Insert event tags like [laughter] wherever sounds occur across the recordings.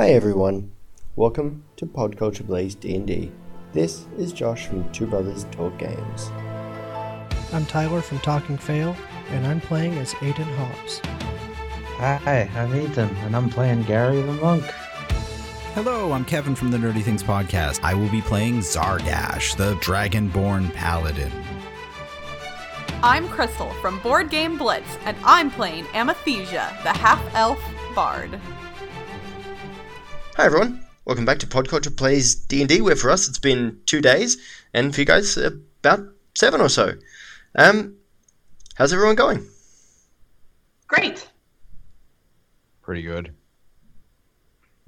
Hi everyone, welcome to Podculture Plays D&D. This is Josh from Two Brothers Talk Games. I'm Tyler from Talking Fail, and I'm playing as Aiden Hobbs. Hi, I'm Ethan, and I'm playing Gary the Monk. Hello, I'm Kevin from the Nerdy Things Podcast. I will be playing Zargash, the Dragonborn Paladin. I'm Crystal from Board Game Blitz, and I'm playing Amathesia, the half elf bard. Hi everyone, welcome back to Podculture Plays D&D, where for us it's been two days, and for you guys about seven or so. Um, how's everyone going? Great. Pretty good.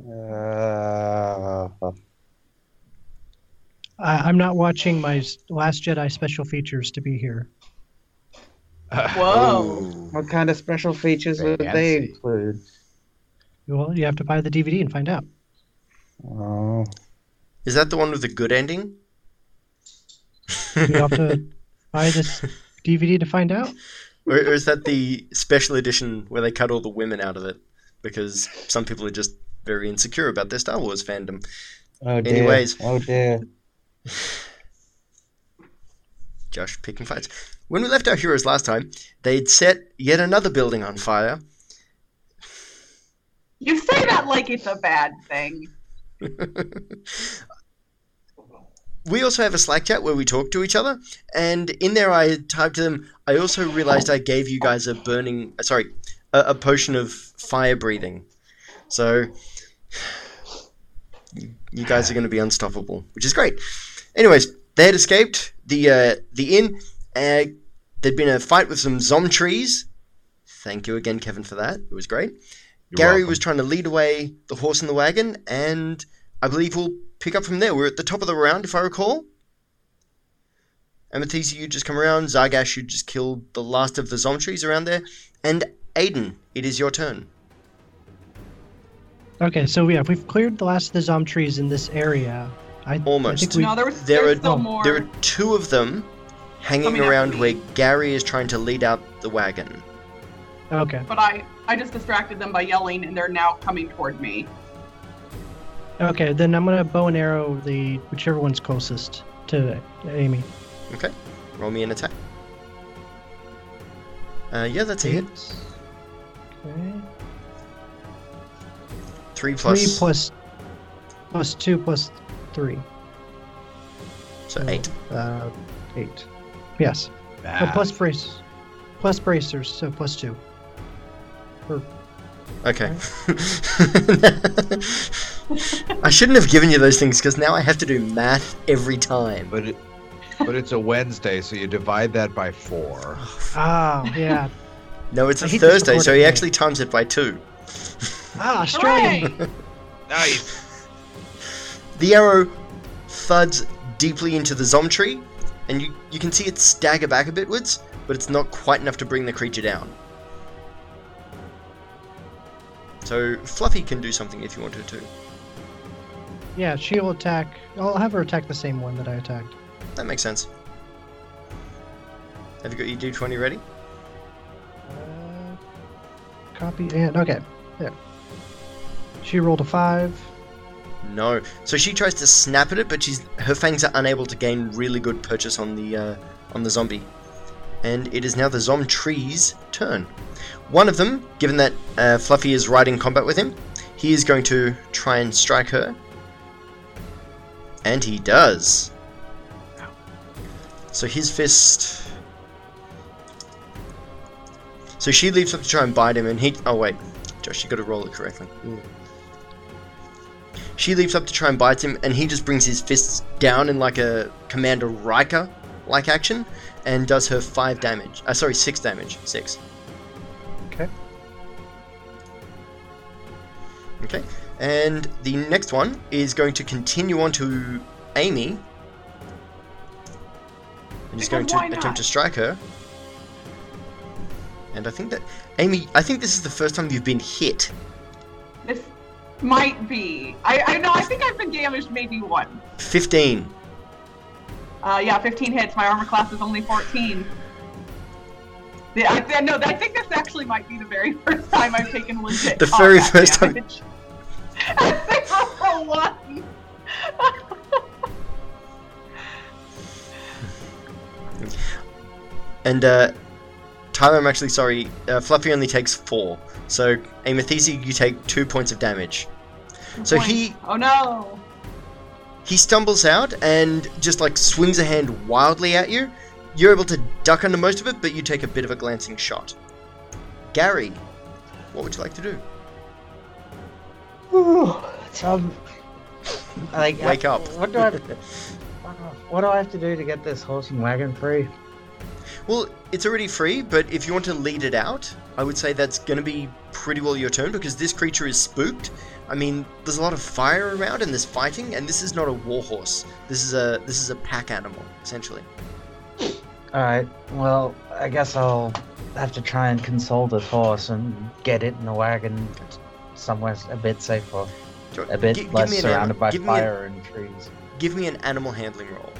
Uh, I, I'm not watching my Last Jedi special features to be here. [laughs] Whoa. what kind of special features would they Fancy. include? Well, you have to buy the DVD and find out. Oh, Is that the one with the good ending? You have to buy this DVD to find out. Or, or is that the special edition where they cut all the women out of it? Because some people are just very insecure about their Star Wars fandom. oh dear. Anyways. Oh dear. Josh picking fights. When we left our heroes last time, they'd set yet another building on fire. You say that like it's a bad thing. We also have a Slack chat where we talk to each other, and in there I typed to them. I also realized I gave you guys a burning, sorry, a, a potion of fire breathing. So you guys are going to be unstoppable, which is great. Anyways, they had escaped the uh, the inn. Uh, there'd been a fight with some zom trees. Thank you again, Kevin, for that. It was great. You're Gary welcome. was trying to lead away the horse and the wagon, and I believe we'll pick up from there. We're at the top of the round, if I recall. Amathesia, you just come around. Zargash, you just killed the last of the Zomtrees around there. And Aiden, it is your turn. Okay, so yeah, we've cleared the last of the Zomtrees in this area. I, I Almost. think we, No, there was There are- still oh, more. There are two of them hanging Coming around where Gary is trying to lead out the wagon. okay, But I, I just distracted them by yelling, and they're now coming toward me. okay. Then I'm gonna bow and arrow the whichever one's closest to Amy. Okay, roll me an attack. Uh, yeah, that's a hit. Hits. Okay. Three plus, Three plus plus two plus three. so eight. Uh, eight. Yes. Oh, plus brace, plus bracers, so plus two. Or, Okay. [laughs] I shouldn't have given you those things because now I have to do math every time. But it, but it's a Wednesday, so you divide that by four. ah, yeah. [laughs] No, it's I a hate this Thursday, so he thing. actually times it by two. Ah, [laughs] Australian. Hooray! Nice. The arrow thuds deeply into the zom tree, and you, you can see it stagger back a bitwards, but it's not quite enough to bring the creature down. So Fluffy can do something if you wanted to. Yeah, she'll attack. I'll have her attack the same one that I attacked. That makes sense. Have you got your D20 ready? Uh, copy and okay, there. She rolled a five. No. So she tries to snap at it, but she's her fangs are unable to gain really good purchase on the uh, on the zombie. And it is now the zom tree's turn. One of them, given that uh, Fluffy is right in combat with him, he is going to try and strike her. And he does. So his fist. So she leaps up to try and bite him, and he. Oh, wait. Josh, you gotta roll it correctly. Ooh. She leaps up to try and bite him, and he just brings his fists down in like a Commander Riker like action and does her 5 damage. Uh, sorry, 6 damage. 6. Okay. And the next one is going to continue on to Amy. And he's going to attempt to strike her. And I think that Amy, I think this is the first time you've been hit. This might be. I, I know. I think I've been damaged maybe one. 15. Uh, yeah, 15 hits. My armor class is only 14. Yeah, I, no, I think this actually might be the very [laughs] first time I've taken legit. The very first time- one. [laughs] and uh, Tyler, I'm actually sorry. Uh, Fluffy only takes four, so Amethysi, you take two points of damage. Two so points. he. Oh no. He stumbles out and just like swings a hand wildly at you. You're able to duck under most of it, but you take a bit of a glancing shot. Gary, what would you like to do? Um, like, Wake up. What do I? what do I have to do to get this horse and wagon free? Well, it's already free, but if you want to lead it out, I would say that's going to be pretty well your turn because this creature is spooked. I mean, there's a lot of fire around and there's fighting, and this is not a warhorse. This is a this is a pack animal essentially. All right. Well, I guess I'll have to try and console this horse and get it in the wagon somewhere a bit safer, Do a bit gi- give less me an surrounded anim- by give me an- fire and trees. give me an animal handling roll.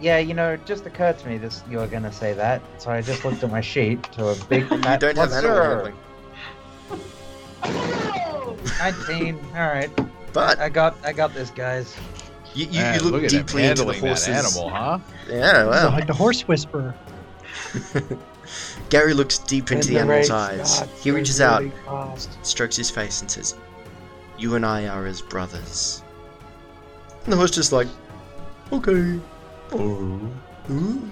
Yeah, you know, it just occurred to me this you were gonna say that, so I just looked at my sheet to a big. [laughs] You map. don't have What's animal handling, [laughs] Nineteen. All right, but I got, I got this, guys. you, you, Man, you look, look at deeply into the handling that animal, huh? Yeah, So, well, like the horse whisperer. [laughs] Gary looks deep into the animal's eyes. He reaches out, strokes his face, and says, "You and I are as brothers." And the horse just like, "Okay." Oh. Ooh.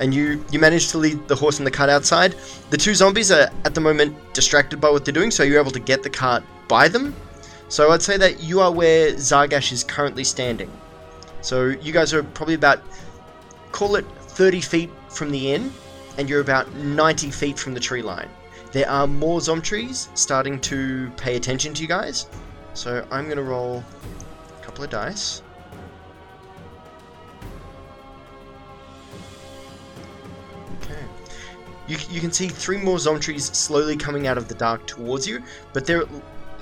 And you you manage to lead the horse and the cart outside. The two zombies are at the moment distracted by what they're doing, so you're able to get the cart by them. So I'd say that you are where Zargash is currently standing. So you guys are probably about call it 30 feet from the inn, and you're about 90 feet from the tree line. There are more Zom trees starting to pay attention to you guys. So I'm going to roll a couple of dice. Okay. You, you can see three more Zom trees slowly coming out of the dark towards you, but they're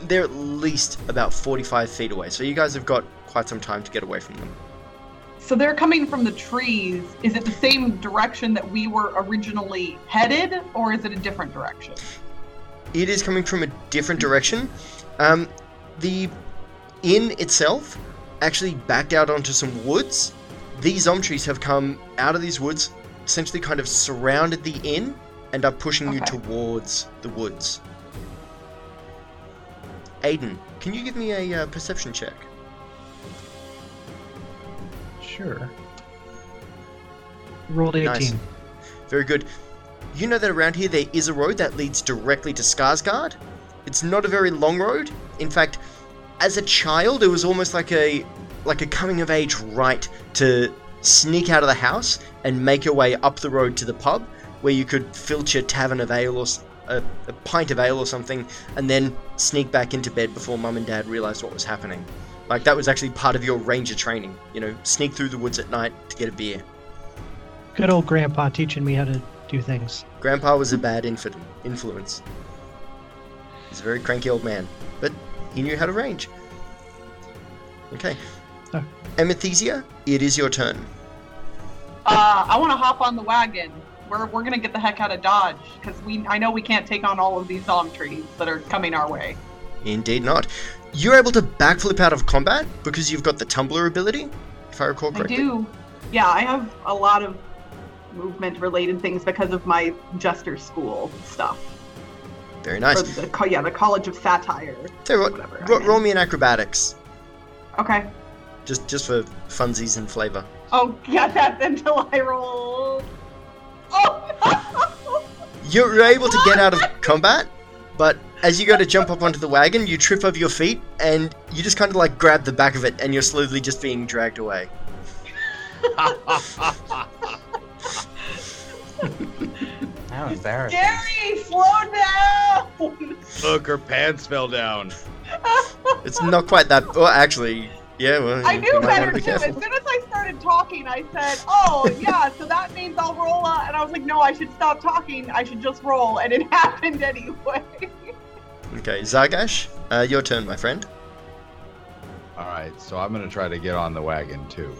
they're at least about 45 feet away. So you guys have got quite some time to get away from them. So they're coming from the trees. Is it the same direction that we were originally headed, or is it a different direction? it is coming from a different direction. Um, the inn itself actually backed out onto some woods. These Zom trees have come out of these woods, essentially kind of surrounded the inn, and are pushing you towards the woods. Aiden, can you give me a uh, perception check? Sure. Rolled 18. Nice. Very good. You know that around here there is a road that leads directly to Skarsgård. It's not a very long road. In fact, as a child, it was almost like a like a coming of age rite to sneak out of the house and make your way up the road to the pub, where you could filch a tavern of ale or a pint of ale or something, and then sneak back into bed before mum and dad realized what was happening. Like that was actually part of your ranger training. You know, sneak through the woods at night to get a beer. Good old grandpa teaching me how to do things. Grandpa was a bad influ- influence. He's a very cranky old man, but he knew how to range. Okay. Oh. Amathesia, it is your turn. Uh, I want to hop on the wagon. We're, we're gonna get the heck out of Dodge because we I know we can't take on all of these Zom trees that are coming our way. Indeed not. You're able to backflip out of combat because you've got the tumbler ability, if I recall correctly. I do. Yeah, I have a lot of movement related things because of my jester school stuff. Very nice. The, yeah, the College of Satire. You what, whatever, ro- roll me an acrobatics, Okay. just just for funsies and flavor. Oh, yeah, [laughs] that's until I roll. Oh! You're [laughs] you're able to get out of combat, but as you go to jump up onto the wagon, you trip over your feet and you just kind of like grab the back of it and you're slowly just being dragged away. [laughs] How embarrassing. Gary, slow down! Look, her pants fell down. [laughs] It's not quite that. Well, actually, yeah. Well, I knew better be too. As soon as I started talking, I said, "Oh yeah, so that means I'll roll." A, and I was like, "No, I should stop talking. I should just roll." And it [laughs] happened anyway. Okay, Zargash, uh, your turn, my friend. All right, so I'm gonna try to get on the wagon too.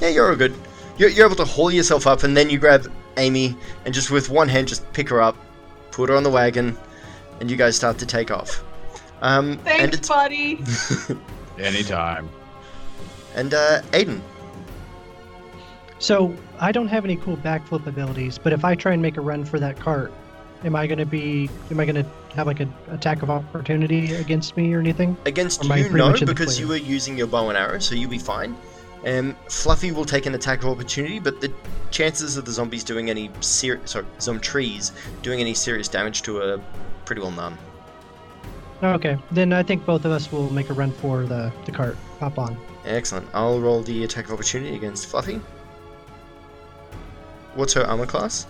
Yeah, you're all good. You're, you're able to haul yourself up, and then you grab Amy and just with one hand just pick her up, put her on the wagon, and you guys start to take off. Um, and Thanks, it's buddy. [laughs] Anytime. and uh, Aiden. So I don't have any cool backflip abilities, but if I try and make a run for that cart, am I gonna be? Am I gonna have like an attack of opportunity against me or anything? Against Or you, no, much in the because you were using your bow and arrow, so you'll be fine. Um, Fluffy will take an attack of opportunity, but the chances of the zombies doing any serious, sorry, some trees doing any serious damage to are pretty well none. Okay, then I think both of us will make a run for the the cart. Hop on. Excellent. I'll roll the attack of opportunity against Fluffy. What's her armor class?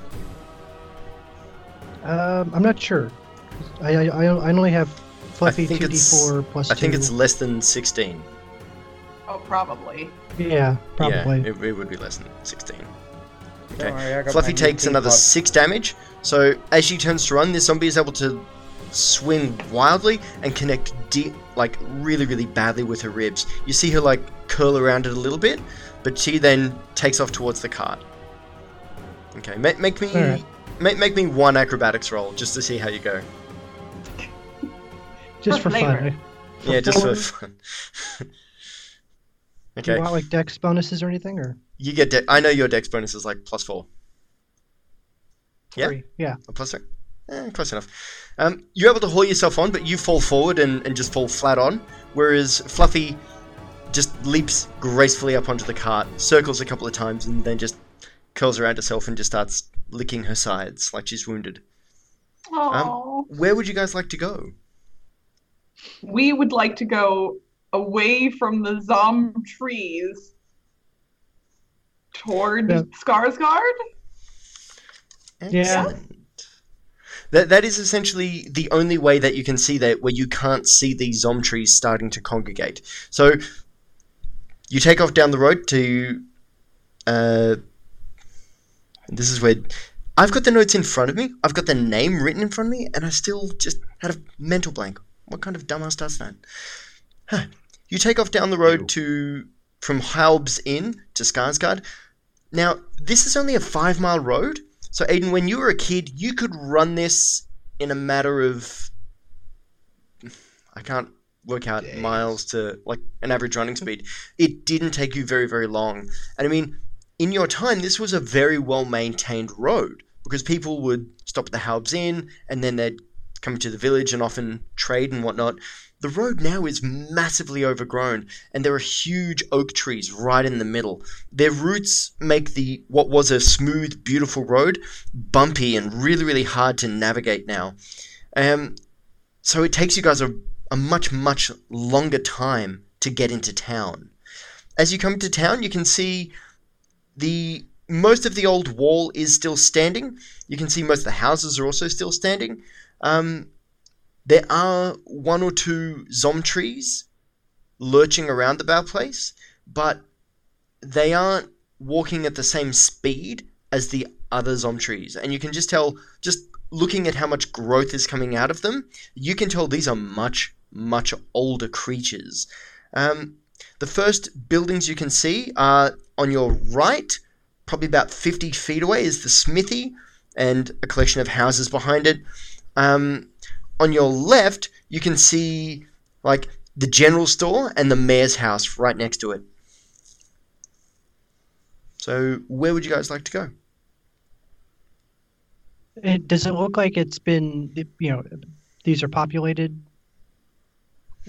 Um, I'm not sure. I I, I I only have fluffy think two d it's- four plus I think two. it's less than 16. Oh, probably. yeah, probably. Yeah, it, it would be less than 16. Okay. Worry, Fluffy takes another teapot. six damage. So as she turns to run, this zombie is able to swing wildly and connect deep, like really, really badly with her ribs. You see her like curl around it a little bit, but she then takes off towards the cart. Okay, make, make me Alright. Make, make me one acrobatics roll just to see how you go. [laughs] Just For for fun. For yeah, just for fun. fun. [laughs] Do you want like dex bonuses or anything, or you get. De- I know your dex bonus is like plus four. Yeah? Three. Yeah. A plus three? Eh, close enough. Um, you're able to haul yourself on, but you fall forward and, and just fall flat on, whereas Fluffy just leaps gracefully up onto the cart, circles a couple of times, and then just curls around herself and just starts licking her sides like she's wounded. Oh, Where would you guys like to go? we would like to go away from the zom trees toward Yeah. Skarsgård. Yeah. That, that is essentially the only way that you can see that where you can't see these zom trees starting to congregate. So you take off down the road to. Uh, this is where. I've got the notes in front of me. I've got the name written in front of me, and I still just had a mental blank. What kind of dumbass does that? Huh. You take off down the road to from Halb's Inn to Skarsgård. Now, this is only a five mile road. So, Aiden, when you were a kid, you could run this in a matter of. I can't work out Days. miles to like an average running speed. It didn't take you very, very long. And I mean, in your time, this was a very well maintained road because people would stop at the Halb's Inn and then they'd come to the village and often trade and whatnot. The road now is massively overgrown, and there are huge oak trees right in the middle. Their roots make the what was a smooth, beautiful road bumpy and really, really hard to navigate now. Um, so it takes you guys a, a much, much longer time to get into town. As you come to town, you can see the most of the old wall is still standing. You can see most of the houses are also still standing. Um, there are one or two zom trees lurching around the bow place, but they aren't walking at the same speed as the other zom trees. And you can just tell, just looking at how much growth is coming out of them, you can tell these are much, much older creatures. Um, the first buildings you can see are on your right, probably about 50 feet away, is the smithy and a collection of houses behind it. Um, on your left, you can see like the general store and the mayor's house right next to it. So, where would you guys like to go? It, does it look like it's been, you know, these are populated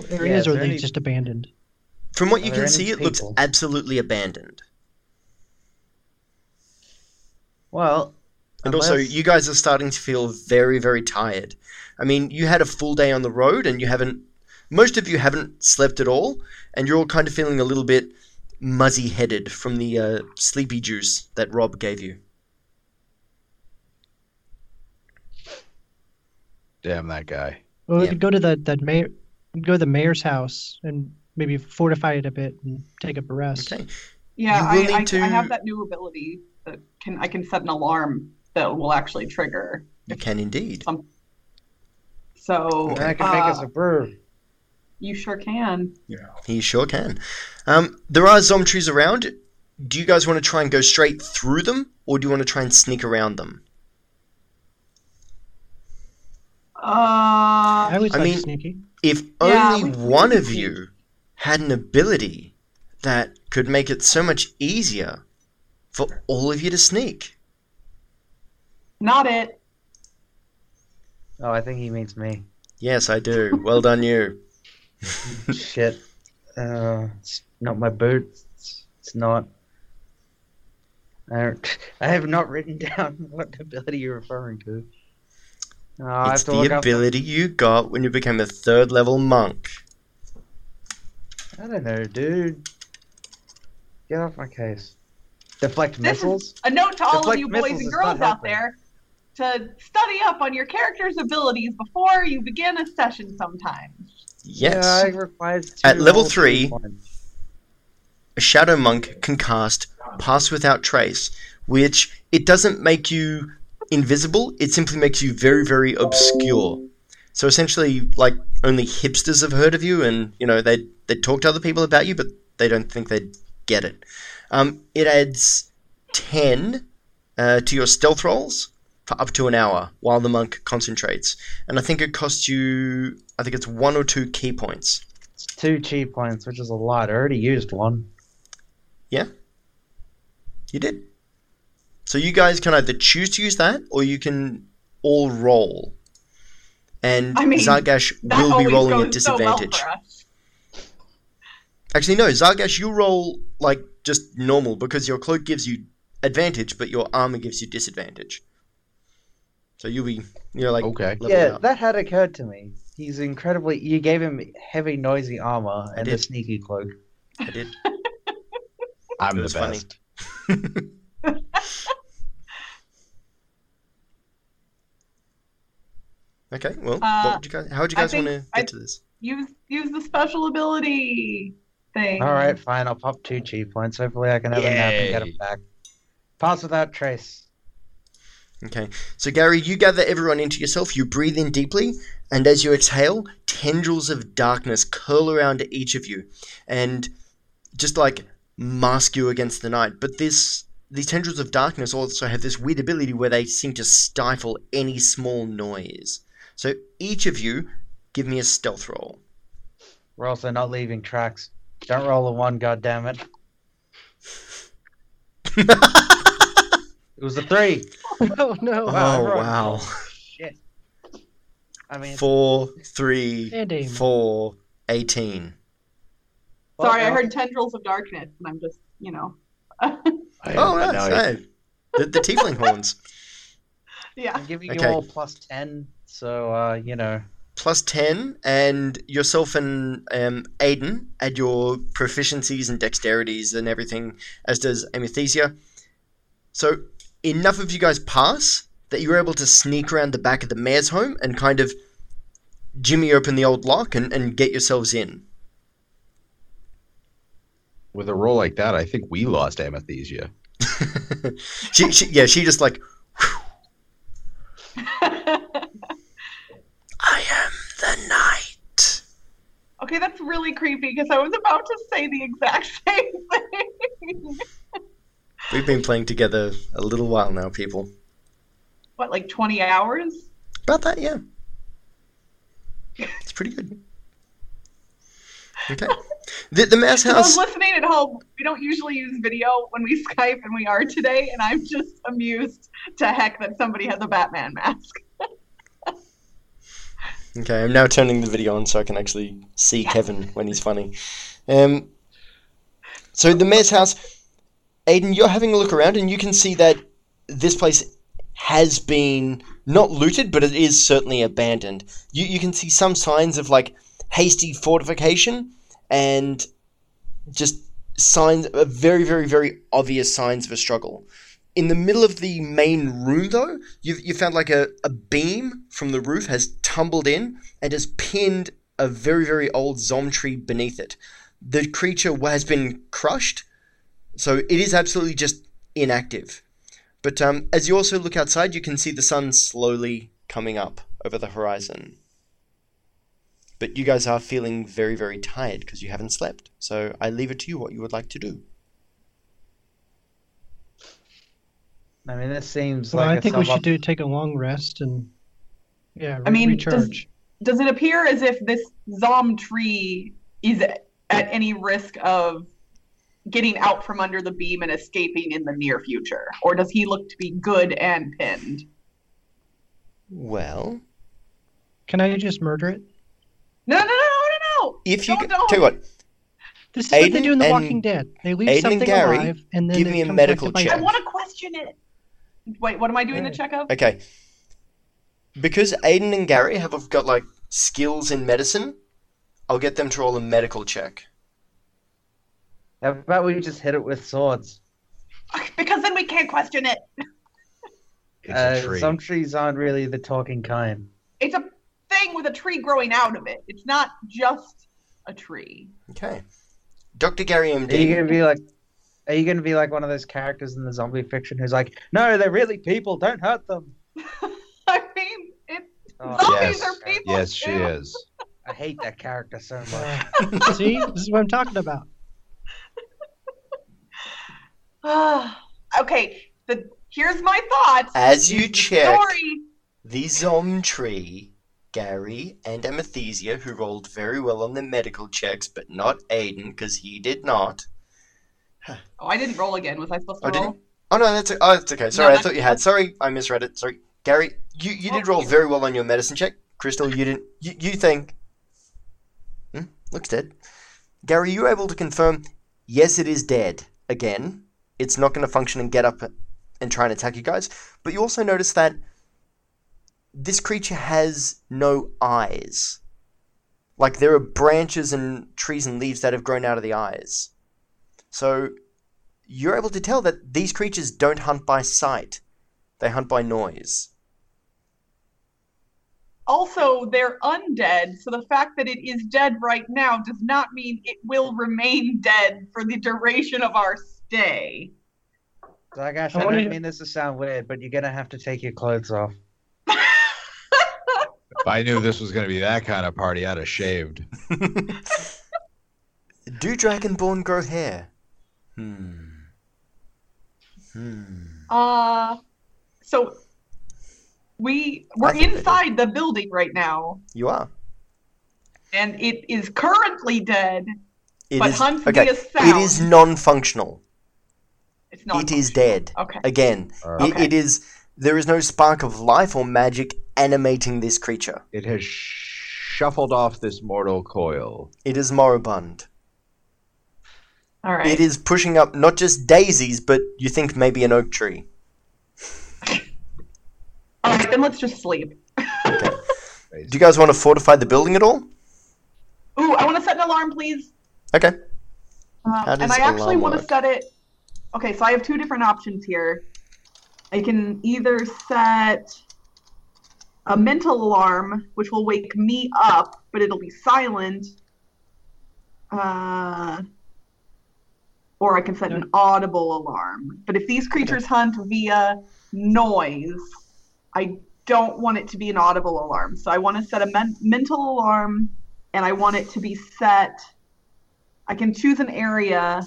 areas, is or are they any- just abandoned? From what Are you can any see, it looks absolutely abandoned. Well, And also, you guys are starting to feel very, very tired. I mean, you had a full day on the road, and you haven't. Most of you haven't slept at all, and you're all kind of feeling a little bit muzzy headed from the uh, sleepy juice that Rob gave you. Damn that guy. Well, we Yeah. could go to the that mayor, go to the mayor's house and maybe fortify it a bit and take up a rest. Okay. Yeah, You I, I, need to- I have that new ability that can I can set an alarm that will actually trigger. You can indeed. So and I can make us uh, a brew. you sure can. Yeah, He sure can. Um, there are zom trees around. Do you guys want to try and go straight through them, or do you want to try and sneak around them? Uh, I always I like mean- sneaky. If only we- we one of see. you had an ability that could make it so much easier for all of you to sneak. Not it. Oh, I think he means me. Yes, I do. Well done, you. [laughs] Shit. Uh, it's not my boot. It's, it's not. I, don't, I have not written [laughs] down what ability you're referring to. I it's have to the look up- ability you got when you became a third level monk. I don't know, dude. Get off my case. Deflect This is- A note to all of you boys and girls out helping. there to study up on your character's abilities before you begin a session sometimes. Yes. Yeah, it requires two At level three- a shadow monk can cast pass without trace which it doesn't make you invisible it simply makes you very very obscure so essentially like only hipsters have heard of you and you know they they talk to other people about you but they don't think they'd get it um, it adds 10 uh, to your stealth rolls for up to an hour while the monk concentrates and i think it costs you i think it's one or two ki points It's two ki points, which is a lot. I already used one. Yeah. You did. So you guys can either choose to use that, or you can all roll. And I mean, Zargash will be rolling goes at so well disadvantage. for us. Actually, no, Zargash, you roll like just normal because your cloak gives you advantage, but your armor gives you disadvantage. So you'll be, you're like, Okay. yeah, up. that had occurred to me. He's incredibly. You gave him heavy, noisy armor and a sneaky cloak. I did. [laughs] I'm It the was funny. best. [laughs] Okay, well, Uh, what would you guys? How would you guys want think to I- get to this? Use use the special ability thing. All right, fine. I'll pop two cheap points. Hopefully, I can have a nap and get them back. Pass without trace. Okay, so Gary, you gather everyone into yourself, you breathe in deeply, and as you exhale, tendrils of darkness curl around each of you and just like mask you against the night. But this these tendrils of darkness also have this weird ability where they seem to stifle any small noise. So each of you give me a stealth roll. We're also not leaving tracks. Don't roll a one, goddammit. [laughs] It was a three. Oh no! Wow, oh everyone- wow. Shit. I mean, Four, three, And aim. four, eighteen. well, Sorry, I heard tendrils of darkness, and I'm just, you know. [laughs] Oh, I that's know. right. The, the tiefling horns. [laughs] yeah. I'm giving Okay. you all plus ten, so uh, you know. Plus 10 and yourself and um, Aiden add your proficiencies and dexterities and everything as does Amethysia so enough of you guys pass that you're able to sneak around the back of the mayor's home and kind of jimmy open the old lock and, and get yourselves in With a roll like that, I think we lost Amethysia. [laughs] she, she, yeah she just like I am the night okay, that's really creepy because I was about to say the exact [laughs] same thing. we've been playing together a little while now people what, like 20 hours? About that, yeah. It's pretty good. Okay. The, the mouse For those house. listening at home, we don't usually use video when we [laughs] Skype, and we are today, and I'm just amused to heck that somebody has a Batman mask. Okay, I'm now turning the video on so I can actually see Kevin when he's funny. Um. So the mayor's house, Aiden, you're having a look around, and you can see that this place has been not looted, but it is certainly abandoned. You you can see some signs of like hasty fortification and just signs very very very obvious signs of a struggle. In the middle of the main room, though, you you found like a, a beam from the roof has tumbled in and has pinned a very very old zom tree beneath it. The creature has been crushed, so it is absolutely just inactive. But um, as you also look outside, you can see the sun slowly coming up over the horizon. But you guys are feeling very, very tired because you haven't slept. So I leave it to you what you would like to do. I mean, this seems Well, like I a think we should do take a long rest and yeah, I mean, recharge. Does it appear as if this Zom tree is at any risk of getting out from under the beam and escaping in the near future, or does he look to be good and pinned? Well, Can I just murder it? No, no, no, no, no, no! if you No, g- don't. tell you what, This is what they do in The Walking Dead. They leave Aiden and something Gary, alive, and then give it me a comes medical back to bite I check. them. want to question it. Wait, what am I doing the Yeah. check of? okay, because Aiden and Gary have got like skills in medicine, I'll get them to roll a medical check. How about we just hit it with swords? Because then we can't question it. It's Uh, a tree. Some trees aren't really the talking kind. It's a thing with a tree growing out of it. It's not just a tree. Okay, Doctor Gary MD. Are you gonna be like? Are you gonna be like one of those characters in the zombie fiction who's like, "No, they're really people. Don't hurt them." [laughs] I mean, Oh, Zombies yes, are people yes, she is. I hate that character so [laughs] much. [laughs] See, this is what I'm talking about. [sighs] okay. The here's my thoughts. As you the check- story. The Zom tree, Gary and Amethysia, who rolled very well on the medical checks, but not Aiden, because he did not. Oh, I didn't roll again. Was I supposed to Oh, roll? didn't Oh no, that's oh, that's okay. Sorry, I thought you had. Sorry, I misread it. Sorry, Gary, you, you did roll very well on your medicine check. Crystal, you didn't. You, you think? Hmm, looks dead. Gary, you able to confirm? Yes, it is dead. Again, it's not going to function and get up and try and attack you guys. But you also notice that this creature has no eyes. Like there are branches and trees and leaves that have grown out of the eyes. So you're able to tell that these creatures don't hunt by sight, they hunt by noise. Also, they're undead, so the fact that it is dead right now does not mean it will remain dead for the duration of our stay. Zargash, I I don't mean this to sound weird, but you're gonna have to take your clothes off. If [laughs] I knew this was going to be that kind of party, I'd have shaved. [laughs] Do Dragonborn grow hair? Hmm. Hmm. Uh, so we I we're think they do. inside the building right now, You are. and it is currently dead. It But is- hunts okay. via sound. is non-functional. It's not. It is dead. Okay. Again, Uh, it, Okay. it is. There is no spark of life or magic animating this creature. It has shuffled off this mortal coil. It is moribund. All right. It is pushing up not just daisies, but you think maybe an oak tree. All right, then let's just sleep. [laughs] Do you guys want to fortify the building at all? Ooh, I want to set an alarm, please. Okay. Um, How and I actually alarm want to set it. Okay, so I have two different options here. I can either set a mental alarm, which will wake me up, but it'll be silent. Uh, or I can set an audible alarm. But if these creatures hunt via noise, I don't want it to be an audible alarm. So I want to set a men- mental alarm, and I want it to be set. I can choose an area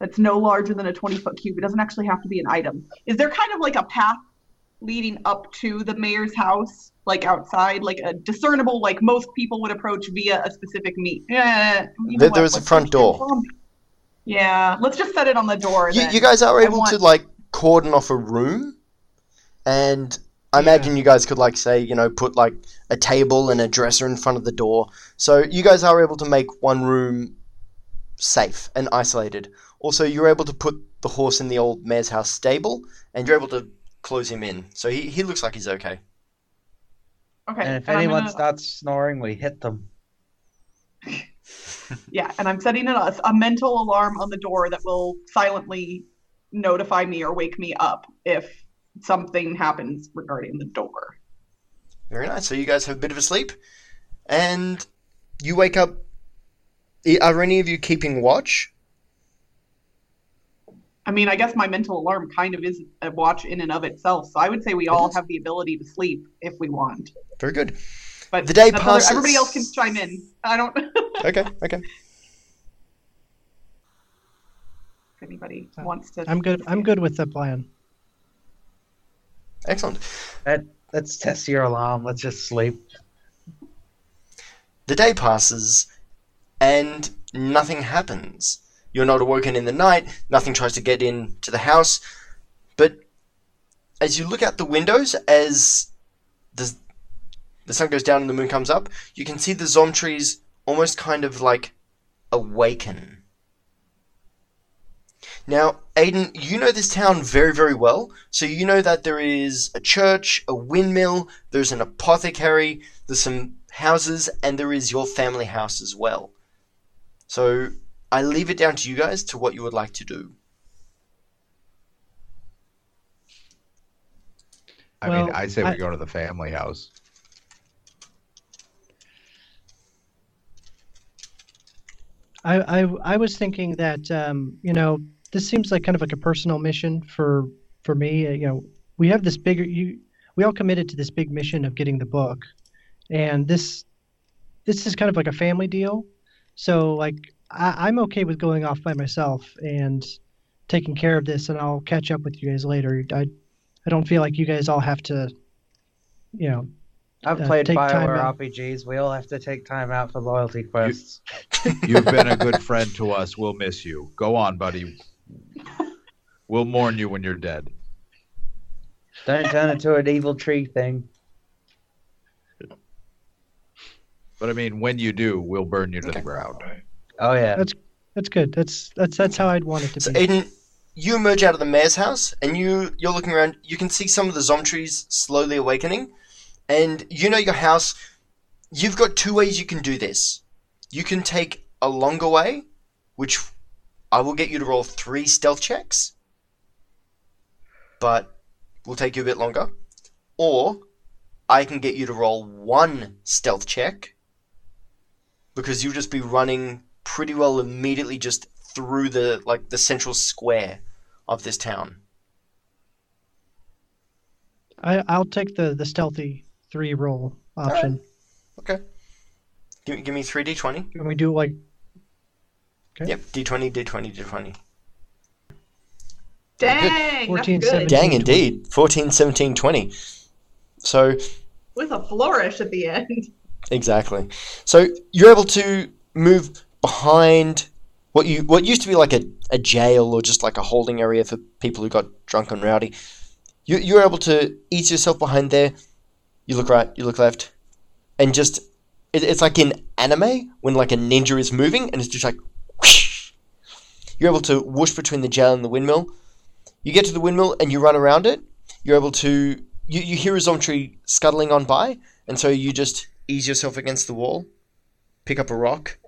that's no larger than a 20 foot cube. It doesn't actually have to be an item. Is there kind of like a path leading up to the mayor's house, like outside, like a discernible, like most people would approach via a specific meet? Yeah. you know There- what, there is a front door. zombie- Yeah, let's just set it on the door. You, then. you guys are able to like cordon off a room, and I Yeah. imagine you guys could like say you know put like a table and a dresser in front of the door. So you guys are able to make one room safe and isolated. Also, you're able to put the horse in the old mayor's house stable, and you're able to close him in. So he, he looks like he's okay. Okay. And if and anyone gonna- starts snoring, we hit them. [laughs] Yeah, and I'm setting a, a mental alarm on the door that will silently notify me or wake me up if something happens regarding the door. Very nice. So you guys have a bit of a sleep, and you wake up. Are any of you keeping watch? I mean, I guess my mental alarm kind of is a watch in and of itself. So I would say we all is. have the ability to sleep if we want. Very good. But The day that's other- passes. everybody else can chime in. I don't. if [laughs] Okay. Okay. If anybody uh, wants to. I'm good. I'm good with the plan. Excellent. Let's test your alarm. Let's just sleep. The day passes, and nothing happens. You're not awoken in the night. Nothing tries to get into the house. But as you look out the windows, as the the sun goes down and the moon comes up, you can see the zom trees almost kind of like awaken. Now, Aiden, you know this town very, very well. So you know that there is a church, a windmill, there's an apothecary, there's some houses, and there is your family house as well. So I leave it down to you guys to what you would like to do. I mean, I say I- we go to the family house. I, I I was thinking that um, you know this seems like kind of like a personal mission for for me. Uh, you know, we have this bigger you we all committed to this big mission of getting the book, and this this is kind of like a family deal. So like I, I'm okay with going off by myself and taking care of this, and I'll catch up with you guys later. I I don't feel like you guys all have to, you know, I've Uh, played take time Bioware. RPGs. We all have to take time out for loyalty quests. You've been a good friend to us. We'll miss you. Go on, buddy. We'll mourn you when you're dead. Don't turn into an evil tree thing. But I mean, when you do, we'll burn you to Okay. the ground. Oh yeah. that's that's good. That's that's that's how I'd want it to So be. Aiden, you emerge out of the mayor's house and you you're looking around. You can see some of the zom trees slowly awakening, and you know your house. You've got two ways you can do this. You can take a longer way, which I will get you to roll three stealth checks, but will take you a bit longer. Or I can get you to roll one stealth check because you'll just be running pretty well immediately just through the like the central square of this town. I I'll take the the stealthy three roll option. Okay. Give, give me three d20. Can we do like Okay. Yep, d20, d20, d20. Dang, 14, that's good. 17. Dang, indeed. 14, 17, 20. So, With a flourish at the end. exactly. So, you're able to move behind what you what used to be like a, a jail or just like a holding area for people who got drunk and rowdy. You, you're able to ease yourself behind there. You look right, you look left, and just it, it's like in anime when like a ninja is moving and it's just like You're able to whoosh between the jail and the windmill. You get to the windmill and you run around it. You're able to you, you hear a Zomtree scuttling on by, and so you just ease yourself against the wall, pick up a rock,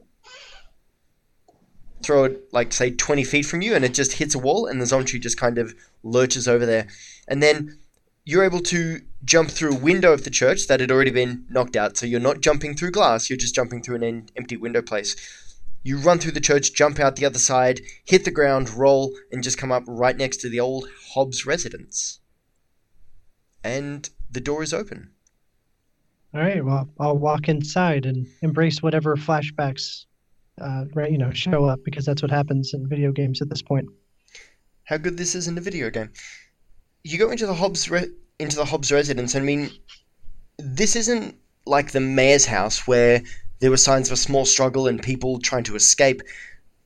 throw it like say 20 feet from you, and it just hits a wall, and the Zomtree just kind of lurches over there. And then you're able to jump through a window of the church that had already been knocked out. So you're not jumping through glass, you're just jumping through an empty window place. You run through the church, jump out the other side, hit the ground, roll, and just come up right next to the old Hobbs residence. And the door is open. all right, well I'll walk inside and embrace whatever flashbacks uh right, you know, show up because that's what happens in video games at this point. how good this is in a video game. You go into the Hobbs re- into the Hobbs residence. I mean, this isn't like the mayor's house where there were signs of a small struggle and people trying to escape.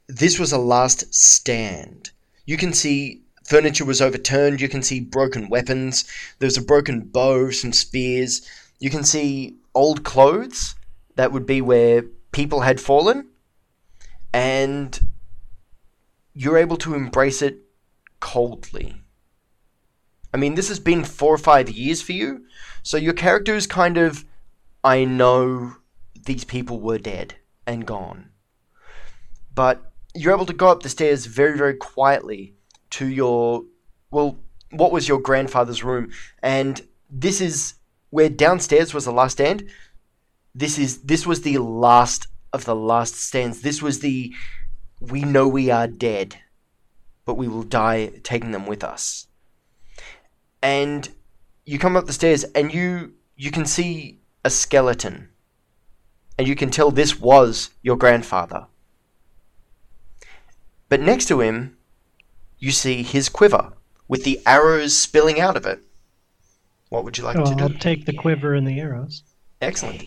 This was a last stand. You can see furniture was overturned. You can see broken weapons. There's a broken bow, some spears. You can see old clothes that would be where people had fallen, and you're able to embrace it coldly. I mean, this has been four or five years for you, so your character is kind of, I know these people were dead and gone. But you're able to go up the stairs very, very quietly to your, well, what was your grandfather's room, and this is where downstairs was the last stand. This is this was the last of the last stands. This was the we know we are dead but we will die taking them with us. And you come up the stairs and you you can see a skeleton. And you can tell this was your grandfather. But next to him, you see his quiver with the arrows spilling out of it. What would you like Oh, to I'll do? take the quiver and the arrows. Excellent.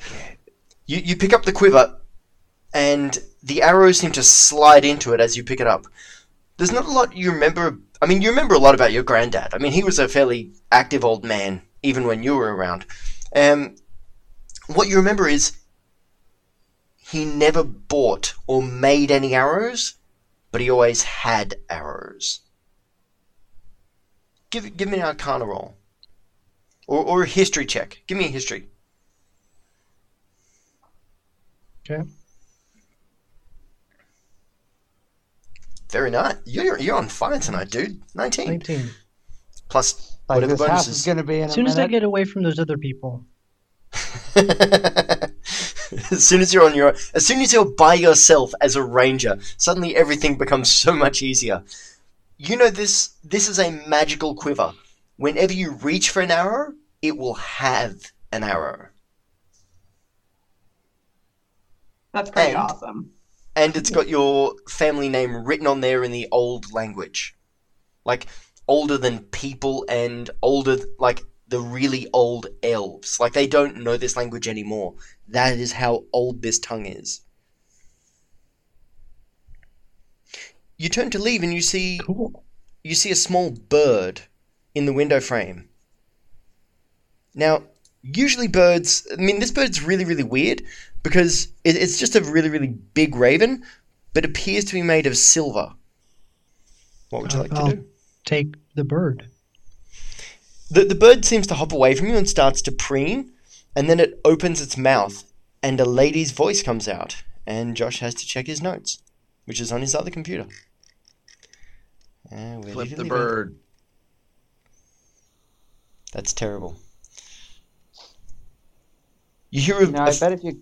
You you pick up the quiver and the arrows seem to slide into it as you pick it up. There's not a lot you remember. I mean, you remember a lot about your granddad. I mean, he was a fairly active old man, even when you were around. Um, what you remember is he never bought or made any arrows, but he always had arrows. Give give me an Arcana roll, or or a history check. Give me a history. Okay. Very nice. You're you're on fire tonight, dude. Nineteen 19. plus Like whatever this bonuses. is gonna be in As a soon as I get away from those other people. [laughs] [laughs] as soon as you're on your as soon as you're by yourself as a ranger, suddenly everything becomes [laughs] so much easier. You know this this is a magical quiver. Whenever you reach for an arrow, it will have an arrow. That's pretty And- awesome. And it's got your family name written on there in the old language. Like older than people and older like the really old elves. Like they don't know this language anymore. That is how old this tongue is. You turn to leave and you see Cool. you see a small bird in the window frame. Now, usually birds, I mean, this bird's really, really weird because it, it's just a really, really big raven, but appears to be made of silver. What would you uh, like to I'll do? take the bird. The, the bird seems to hop away from you and starts to preen, and then it opens its mouth, and a lady's voice comes out, and Josh has to check his notes, which is on his other computer. Uh, Flip the he leave it? bird. That's terrible. You hear a, You know, I bet if you,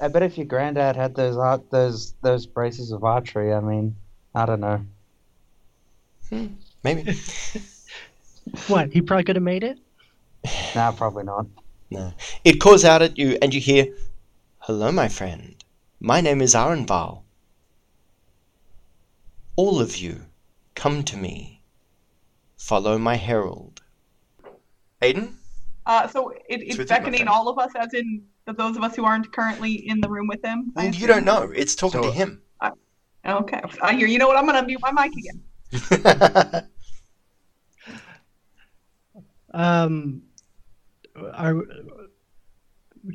I bet if your granddad had those art, those those braces of archery, I mean, I don't know. maybe. [laughs] What? He probably could have made it? Nah, probably not. No. It calls out at you, and you hear, Hello, my friend. My name is Arenval. All of you, come to me. Follow my herald. Aiden? Uh, so it, it's It's with you, my beckoning all of us, as in the, those of us who aren't currently in the room with him. I And you don't know. It's talking So- to him. Okay. I hear. You know what? I'm gonna mute my mic again. [laughs] Um, are,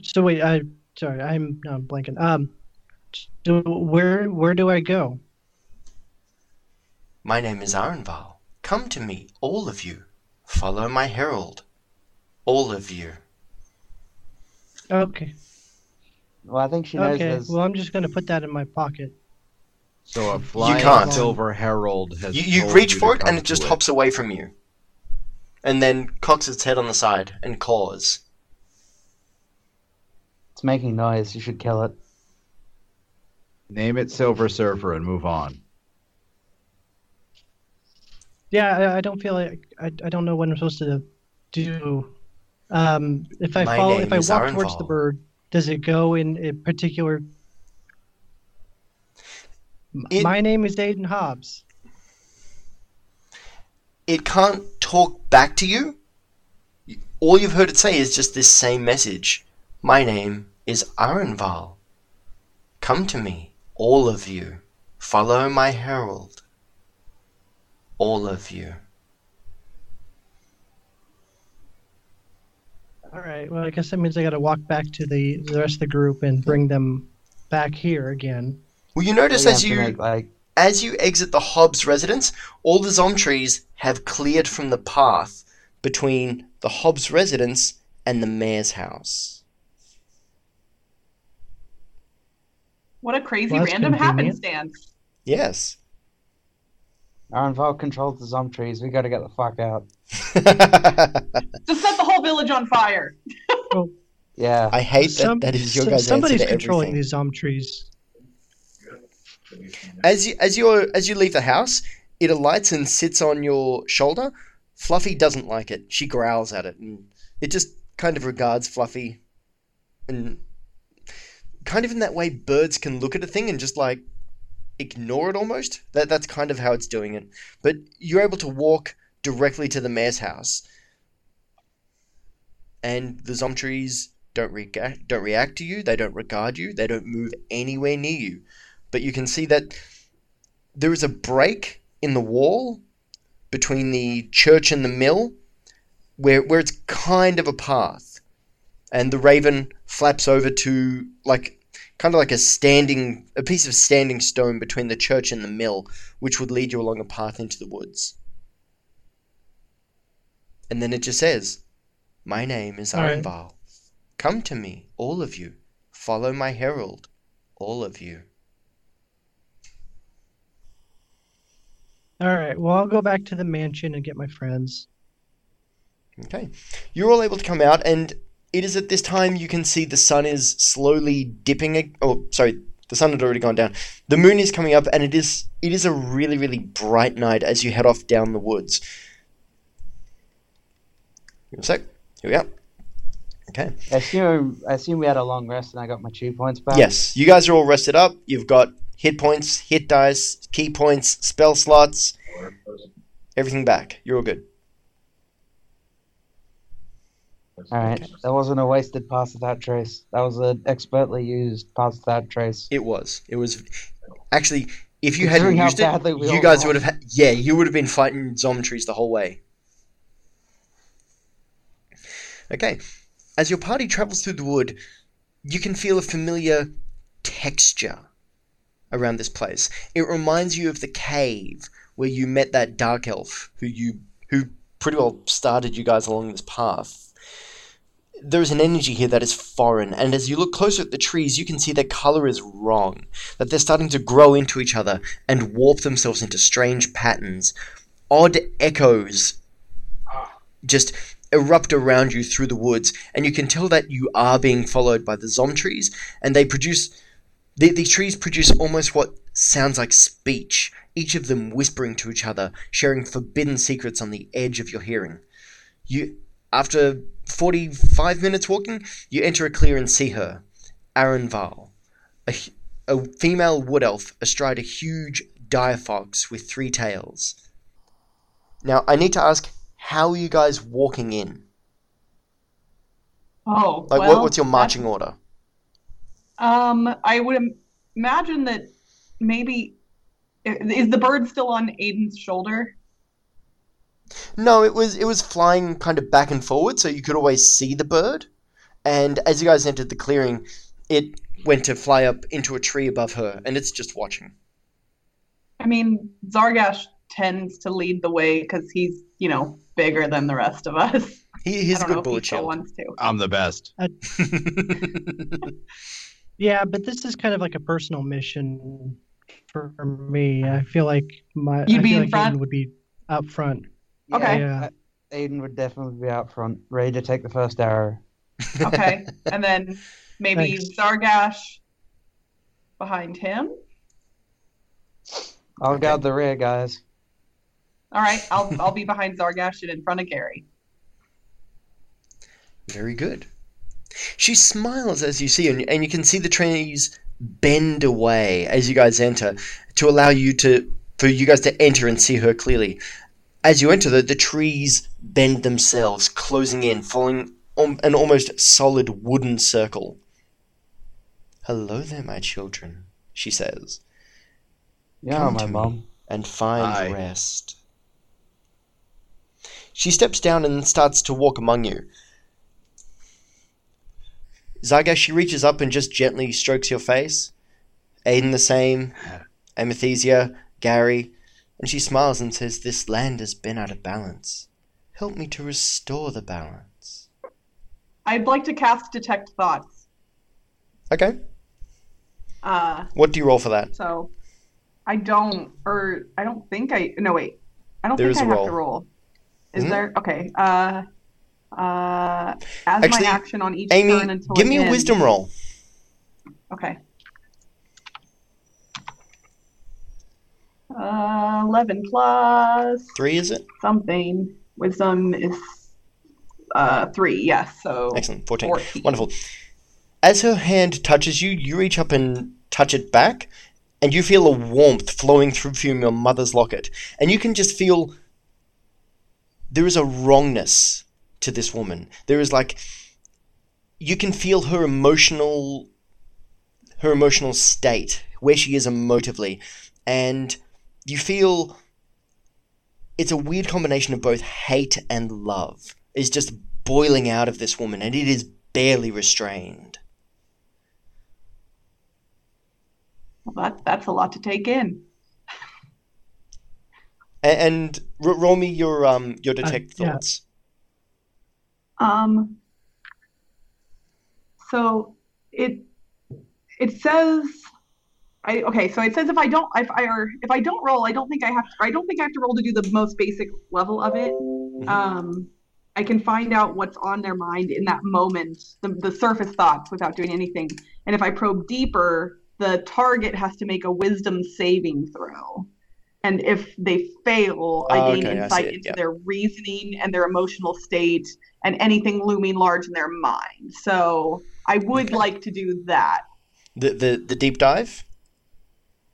so wait, I sorry, I'm no, I'm blanking. Um, so where where do I go? my name is Arenval. Come to me, all of you. Follow my herald. All of you. Okay, Well, I think she knows okay. there's. Well, I'm just gonna put that in my pocket. So a flying can't. silver herald has. You, you reach you for it, and it just to hops away from you. And then cocks its head on the side and claws. It's making noise. You should kill it. Name it Silver Surfer and move on. Yeah, I, I don't feel like I, I don't know what I'm supposed to do. Um, if I My follow, if I is walk towards the bird, does it go in a particular? It- My name is Aiden Hobbs. it can't talk back to you. All you've heard it say is just this same message. My name is Arenval. Come to me, all of you. Follow my herald. All of you. All right. Well, I guess that means I got to walk back to the the rest of the group and bring them back here again. Well, you notice We're as gonna have to you make, like as you exit the Hobbs residence, all the Zom trees have cleared from the path between the Hobbs residence and the mayor's house. What a crazy Well, random convenient. happenstance. Yes. Arenval controls the Zom trees. We got to get the fuck out. [laughs] Just set the whole village on fire. [laughs] Yeah. I hate that Some- that is your guys' somebody's controlling everything. these Zom trees. As you as you as you leave the house, it alights and sits on your shoulder. Fluffy doesn't like it. She growls at it, and it just kind of regards Fluffy, and kind of in that way birds can look at a thing and just like ignore it almost. That that's kind of how it's doing it. But you're able to walk directly to the mayor's house, and the Zom trees don't react, don't react to you. They don't regard you. They don't move anywhere near you. But you can see that there is a break in the wall between the church and the mill, where where it's kind of a path, and the raven flaps over to like kind of like a standing a piece of standing stone between the church and the mill, which would lead you along a path into the woods. And then it just says, "My name is Arenval. Come to me, all of you. Follow my herald, all of you." All right. Well, I'll go back to the mansion and get my friends. Okay. You're all able to come out, and it is at this time you can see the sun is slowly dipping. ag- Oh, sorry, the sun had already gone down. The moon is coming up, and it is it is a really really bright night as you head off down the woods. Give me a sec. Here we are. Okay. I assume I assume we had a long rest and I got my two points back. Yes, you guys are all rested up. You've got hit points, hit dice, ki points, spell slots, everything back. You're all good. All right. That wasn't a wasted pass without trace. That was an expertly used pass without trace. It was. It was. Actually, if you hadn't used it, you guys would have. Had, yeah, you would have been fighting zombie the whole way. Okay, as your party travels through the wood, you can feel a familiar texture around this place. It reminds you of the cave where you met that dark elf who you who pretty well started you guys along this path. There is an energy here that is foreign, and as you look closer at the trees, you can see their color is wrong. That they're starting to grow into each other and warp themselves into strange patterns. Odd echoes just erupt around you through the woods, and you can tell that you are being followed by the zom trees, and they produce. The, these trees produce almost what sounds like speech, each of them whispering to each other, sharing forbidden secrets on the edge of your hearing. You, after 45 minutes walking, you enter a clear and see her, Arenval, a, a female wood elf astride a huge dire fox with three tails. Now, I need to ask, how are you guys walking in? Oh, Like, well, what, what's your marching order? Um, I would imagine that maybe is the bird still on Aiden's shoulder? No, it was it was flying kind of back and forward, so you could always see the bird. And as you guys entered the clearing, it went to fly up into a tree above her, and it's just watching. I mean, Zargash tends to lead the way because he's, you know, bigger than the rest of us. He, he's a don't know good if he still wants to. I'm the best. [laughs] [laughs] Yeah, but this is kind of like a personal mission for me. I feel like my You'd I be in like front? Aiden would be up front. Okay. Yeah. Aiden would definitely be out front, ready to take the first arrow. [laughs] Okay, [laughs] and then maybe Thanks. Zargash behind him. I'll Okay. guard the rear, guys. All right, I'll [laughs] I'll be behind Zargash and in front of Gary. Very good. She smiles as you see, and, and you can see the trees bend away as you guys enter to allow you to for you guys to enter and see her clearly. As you enter, the, the trees bend themselves, closing in, forming an almost solid wooden circle. Hello there, my children, she says, Yeah, Come my to me. mom. and find Aye. rest. She steps down and starts to walk among you. Zaga, she reaches up and just gently strokes your face. Aiden the same, Amethysia, Gary, and she smiles and says, This land has been out of balance. Help me to restore the balance. I'd like to cast Detect Thoughts. Okay, Uh, what do you roll for that? so I don't, or I don't think I. No, wait. I don't There think is I a have roll. to roll. Is Mhm. there? Okay. Uh, uh, as Actually, my action on each Amy, turn until give me a wisdom roll. Okay. Uh, 11 plus Three, is it? something. Wisdom is uh, 3, yes. So Excellent, 14. 14. Wonderful. As her hand touches you, you reach up and touch it back, and you feel a warmth flowing through from your mother's locket. And you can just feel there is a wrongness to this woman. There is like you can feel her emotional her emotional state, where she is emotively, and you feel it's a weird combination of both hate and love is just boiling out of this woman, and it is barely restrained. Well, that, that's a lot to take in. A- And, r- roll me your um your detect yeah. thoughts. Um, so it it says I okay. So it says if I don't if I or if I don't roll, I don't think I have to. I don't think I have to roll to do the most basic level of it. Um, I can find out what's on their mind in that moment, the, the surface thoughts, without doing anything. And if I probe deeper, the target has to make a wisdom saving throw. And if they fail, I Oh, gain okay, insight it, into yeah. their reasoning and their emotional state and anything looming large in their mind. So I would Okay. like to do that. The the the deep dive.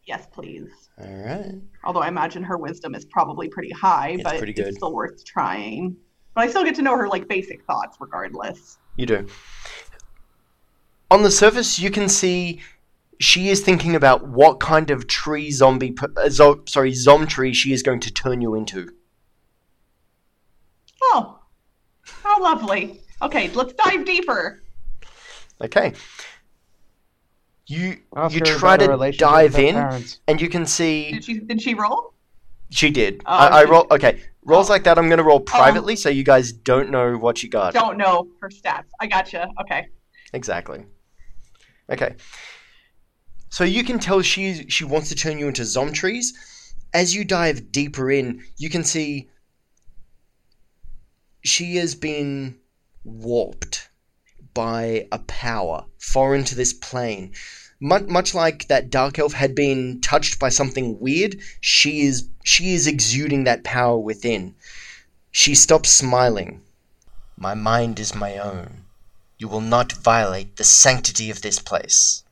Yes, please. All right. Although I imagine her wisdom is probably pretty high, It's but pretty it's still worth trying. But I still get to know her like basic thoughts regardless. You do. On the surface, you can see she is thinking about what kind of tree zombie, uh, zo- sorry, zom tree she is going to turn you into. Oh, how lovely. Okay, let's dive deeper. Okay. You Ask you try to dive in, parents. and you can see Did she did she roll? she did. Oh, I, I she roll. Okay, rolls Oh. like that. I'm gonna roll privately, so you guys don't know what you got. Don't know her stats. I gotcha. Okay. Exactly. Okay. So you can tell she she wants to turn you into zom trees. As you dive deeper in, you can see she has been warped by a power foreign to this plane. Much, much like that dark elf had been touched by something weird, she is she is exuding that power within. She stops smiling. My mind is my own. You will not violate the sanctity of this place.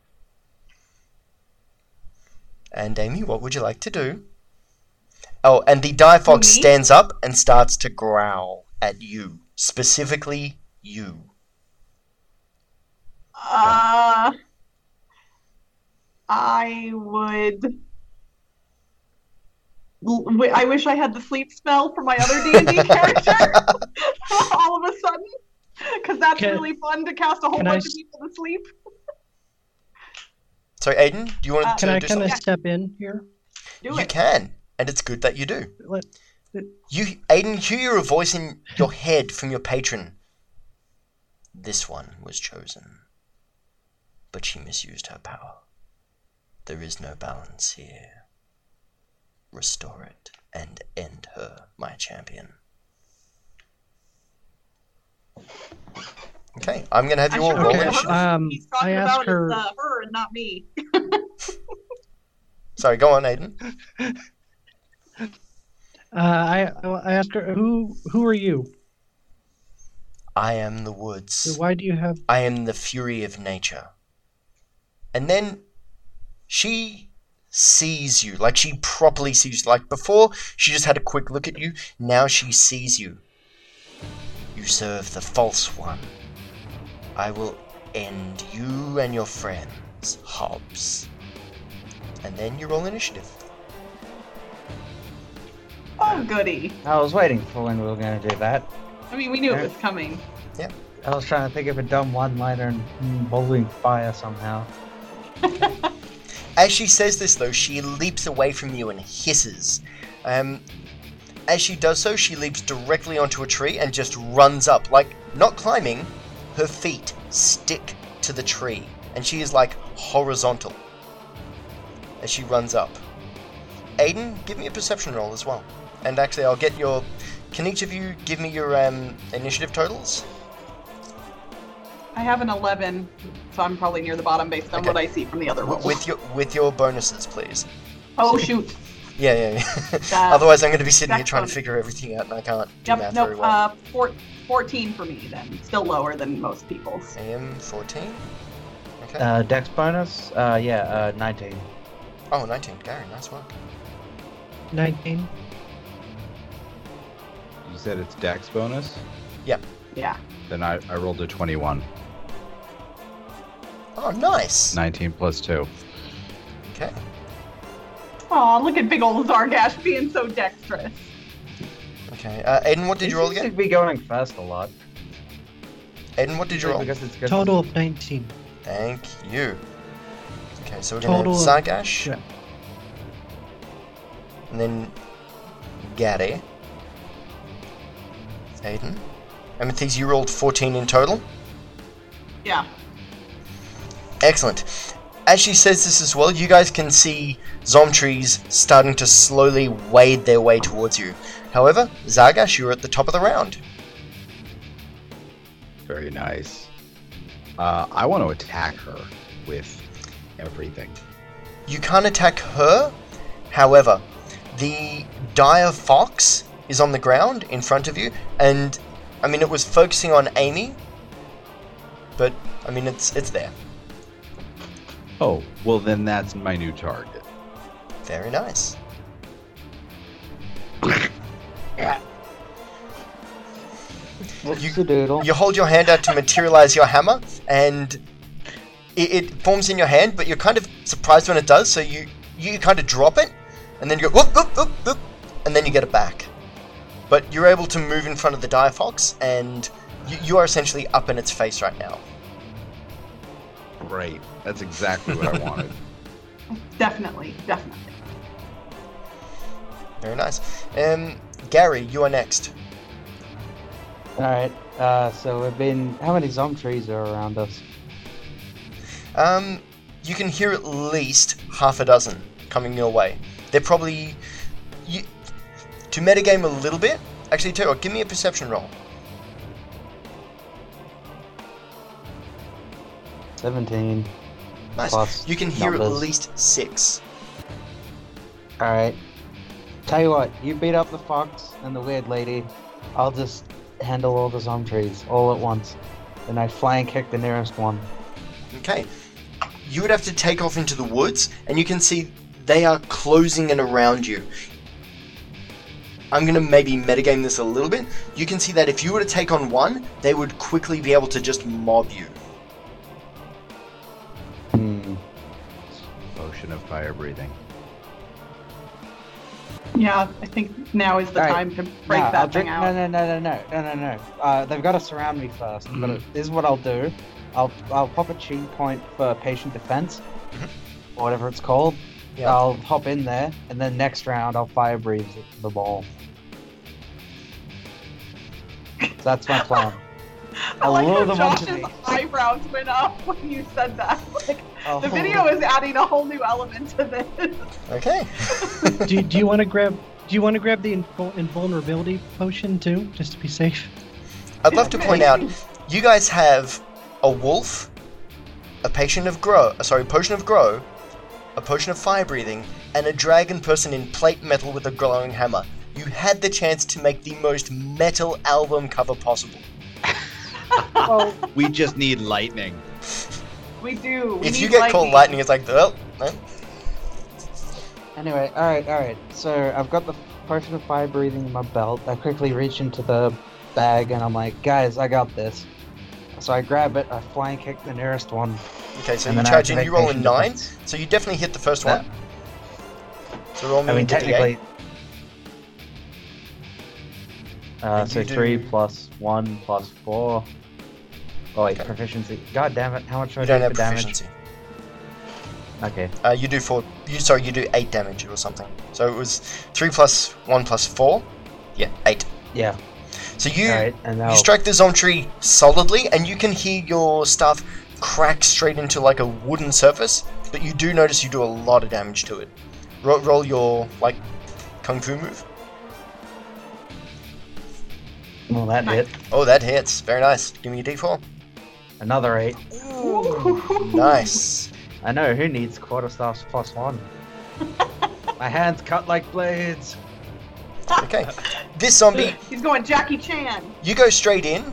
And Amy, what would you like to do? Oh, and the dire fox Me? stands up and starts to growl at you, specifically you. Uh, I would. L- w- I wish I had the sleep spell for my other D and D [laughs] character. [laughs] All of a sudden, because that's Can- really fun to cast a whole can I bunch of people to sleep. So, Aiden, do you want Uh, to Can I do kind of something? step in here? Do You it. can, and it's good that you do. Let, You, Aiden, hear a voice in your head from your patron. This one was chosen, but she misused her power. There is no balance here. Restore it and end her, my champion. Okay, I'm gonna have I you all roll Okay, hope initiative. um, he's talking I asked about her- is uh, her and not me. [laughs] Sorry, go on, Aiden. uh, I I asked her who who are you? I am the woods. Why do you have? I am the fury of nature. And then she sees you, like she properly sees you. Like before, she just had a quick look at you. Now she sees you. You serve the false one. I will end you and your friends, Hobbs. And then you roll initiative. Oh, goody. I was waiting for when we were going to do that. I mean, we knew it was coming. Yeah. I was trying to think of a dumb one-liner and bowling fire somehow. [laughs] As she says this, though, she leaps away from you and hisses. Um, as she does so, she leaps directly onto a tree and just runs up, like not climbing. Her feet stick to the tree, and she is like horizontal as she runs up. Aiden, give me a perception roll as well. And actually, I'll get your. Can each of you give me your um, initiative totals? I have an 11, so I'm probably near the bottom based on Okay. what I see from the other rolls. With your with your bonuses, please. oh, shoot. Yeah, yeah. yeah. [laughs] Uh, Otherwise, I'm going to be sitting here that's trying to figure everything out, and I can't do Yep, math nope. very well. Uh, four, 14 for me then. Still lower than most people's. AM 14? Okay. Uh, Dex bonus? Uh, yeah, uh, 19. oh, 19. Gary, nice work. Nineteen. You said it's dex bonus? Yep. Yeah. Then I, I rolled a 21. Oh, nice. 19 plus 2. Okay. Aw, look at big old Zargash being so dexterous. Okay. Uh, Aiden, what did you roll Seems again? to be going fast a lot. Aiden, what did you roll? Because it's good. Total of 19. Thank you. Okay, so we're gonna have of- Zargash, Yeah. and then Gary. Aiden. Amethyst, you rolled 14 in total. Yeah. Excellent. As she says this as well, you guys can see Zomtrees starting to slowly wade their way towards you. However, Zargash, you're at the top of the round. Very nice. Uh, I want to attack her with everything. You can't attack her. However, the dire fox is on the ground in front of you, and I mean it was focusing on Amy, but I mean it's it's there. Oh, well, then that's my new target. Very nice. You- You hold your hand out to materialize your hammer, and it, it forms in your hand, but you're kind of surprised when it does. So you you kind of drop it, and then you go whoop whoop whoop whoop, and then you get it back. But you're able to move in front of the dire fox, and you, you are essentially up in its face right now. Great. That's exactly what I [laughs] wanted. Definitely. Definitely. Very nice. Um, Gary, you are next. Alright, uh, so we've been. How many Zom trees are around us? Um, you can hear at least half a dozen coming your way. They're probably you to metagame a little bit. Actually, tell you what, give me a perception roll. 17. Nice. Plus you can hear at least six. Alright. Tell you what, you beat up the fox and the weird lady. I'll just handle all the Zom trees all at once. Then I fly and kick the nearest one. Okay. You would have to take off into the woods, and you can see they are closing in around you. I'm going to maybe metagame this a little bit. You can see that if you were to take on one, they would quickly be able to just mob you. Potion of fire breathing. Yeah, I think now is the Alright, time to break No, that I'll thing drink, out. No, no, no, no, no, no, no, no. Uh, they've got to surround me 1st I'm gonna- this is what I'll do. I'll I'll pop a cheat point for patient defense, or whatever it's called. Yeah. I'll hop in there, and then next round I'll fire breathe the ball. So that's my plan. [laughs] I like lure how them onto Josh's me. eyebrows went up when you said that. Like, the hold video is adding a whole new element to this. Okay. do, [laughs] do you want to grab? Do you want to grab the invul- invulnerability potion too, just to be safe? I'd love to point out, you guys have a wolf, a patient of grow, uh, sorry, potion of grow, a potion of fire breathing, and a dragon person in plate metal with a glowing hammer. You had the chance to make the most metal album cover possible. Well, [laughs] We just need lightning. We do. We if need you get called lightning, it's like, well, eh, Anyway, alright, alright. So I've got the potion of fire breathing in my belt. I quickly reach into the bag and I'm like, guys, I got this. So I grab it, I fly and kick the nearest one. okay, so and you then I charge in, you roll a patient nine, defense. so you definitely hit the first Yeah. one. So roll me I mean, a D8. technically. Uh, so you do- three plus one plus four. Oh wait, Okay. proficiency. God damn it! How much do I You do don't for have damage? proficiency. Okay. Uh, you do four. You sorry, you do eight damage or something. So it was three plus one plus four. Yeah, eight. Yeah. So you Alright, and you strike the Zomtree solidly, and you can hear your stuff crack straight into like a wooden surface. But you do notice you do a lot of damage to it. Ro- roll your like kung fu move. well that hit. Oh, that hits. Very nice. Give me a d4. Another eight. Nice. I know who needs quarterstaffs plus one. [laughs] My hands cut like blades. Okay. This zombie He's going Jackie Chan. You go straight in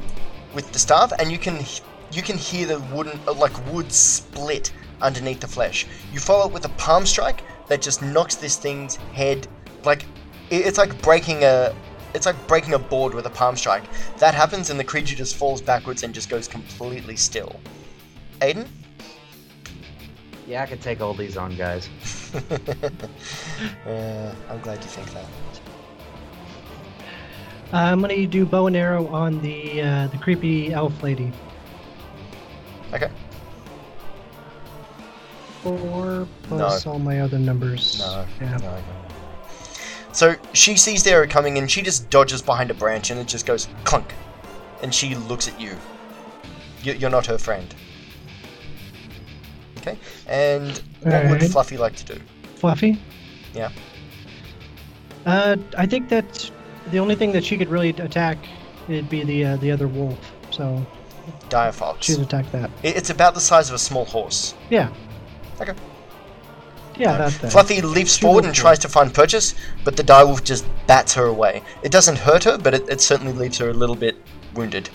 with the staff, and you can you can hear the wooden uh, like wood split underneath the flesh. You follow it with a palm strike that just knocks this thing's head like it- it's like breaking a it's like breaking a board with a palm strike. That happens, and the creature just falls backwards and just goes completely still. Aiden, Yeah, I could take all these on, guys. [laughs] uh, I'm glad you think that. Uh, I'm gonna do bow and arrow on the uh, the creepy elf lady. Okay. Four plus all my other numbers. No. Yeah. No, no, no. So she sees the arrow coming and she just dodges behind a branch and it just goes clunk. And she looks at you. You- You're not her friend. Okay. And what would Fluffy like to do? Fluffy. Yeah. Uh, I think that the only thing that she could really attack would be the uh, the other wolf. So Direfox. she'd attack that. It's about the size of a small horse. Yeah. Okay. Yeah, No. that's that. Fluffy leaps She forward and tries to find purchase, but the direwolf just bats her away. It doesn't hurt her, but it, it certainly leaves her a little bit wounded.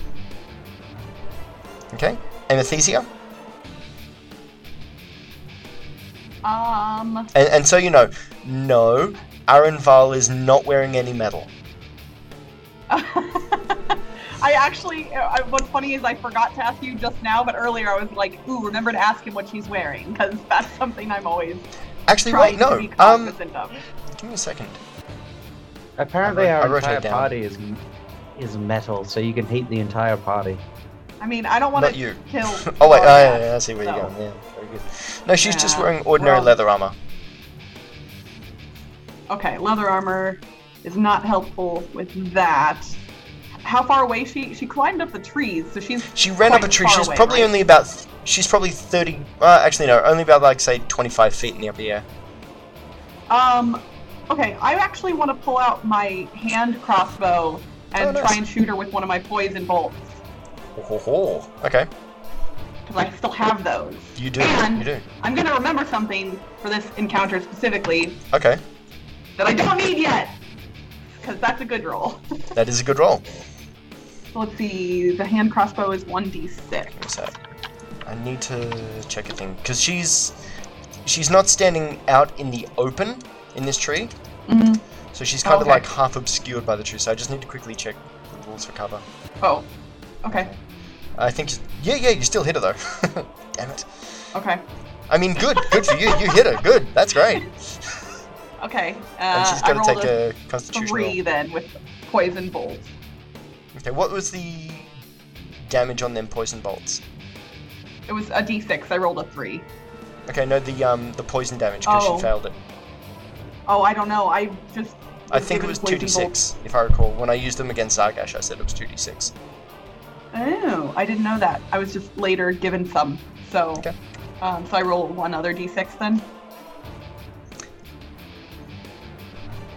Okay, Amethysia? Um, And, and so you know, no, Arenval is not wearing any metal. [laughs] I actually, I, what's funny is I forgot to ask you just now, but earlier I was like, ooh, remember to ask him what she's wearing, because that's something I'm always Actually, wait, no. Um, give me a second. Apparently, I wrote- I our wrote it entire down. party is is metal, so you can heat the entire party. I mean, I don't want Not to you. kill. [laughs] oh wait, oh, yeah, yeah, I see where you're so- going. Yeah, very good. No, she's just Yeah, wearing ordinary well- leather armor. Okay, leather armor is not helpful with that. How far away she she climbed up the trees, so she's She ran up a tree. far She's away, probably right? only about. th- She's probably thirty. Uh, actually, no, only about like say twenty-five feet in the upper air. Um, okay, I actually want to pull out my hand crossbow and Oh, nice. try and shoot her with one of my poison bolts Ho, ho, ho. Okay, because I still have those. you do. And- You do. I'm gonna remember something for this encounter specifically Okay, that I don't need yet, because that's a good roll. that is a good roll. So [laughs] let's see, the hand crossbow is 1d6. I need to check a thing because she's she's not standing out in the open in this tree, Mm-hmm. so she's kind of Okay. like half obscured by the tree. So I just need to quickly check the rules for cover. Oh, okay, I think. Yeah, yeah, you still hit her though. [laughs] Damn it. okay, I mean, good, good for you. You hit her. Good. That's great. okay. And Uh, she's I got to take a a constitution three then with poison bolts. Okay, what was the damage on them poison bolts? It was a d6. I rolled a three. Okay, no, the um the poison damage because Oh. she failed it. Oh, I don't know. I just. I think it was two d six, if I recall. When I used them against Zargash, I said it was two d six. Oh, I didn't know that. I was just later given some. So, Okay. um, so I roll one other d6 then.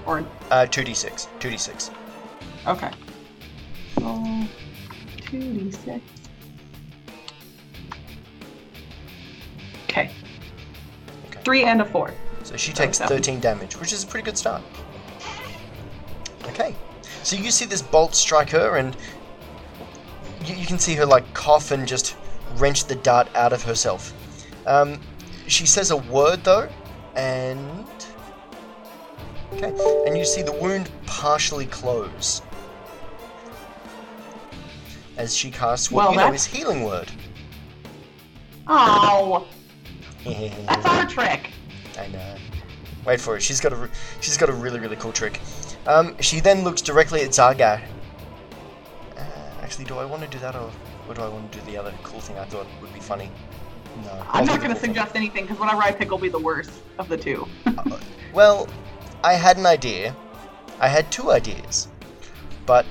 Or Uh, two d six, two d six. okay. Roll two d6. Okay. Three and a four. So she takes seven. 13 damage, which is a pretty good start. Okay. So you see this bolt strike her, and you, you can see her like cough and just wrench the dart out of herself. Um, she says a word though, and okay, and you see the wound partially close as she casts what Well, you know is healing word. Oh, that's our trick. I know. Wait for it. She's got a re- she's got a really really cool trick. Um, she then looks directly at Zargash. Uh, actually, do I want to do that or, or do I want to do the other cool thing I thought would be funny? No. I'll I'm not going to cool thing. suggest anything because whatever I pick will be the worst of the two. Well, I had an idea. I had two ideas, but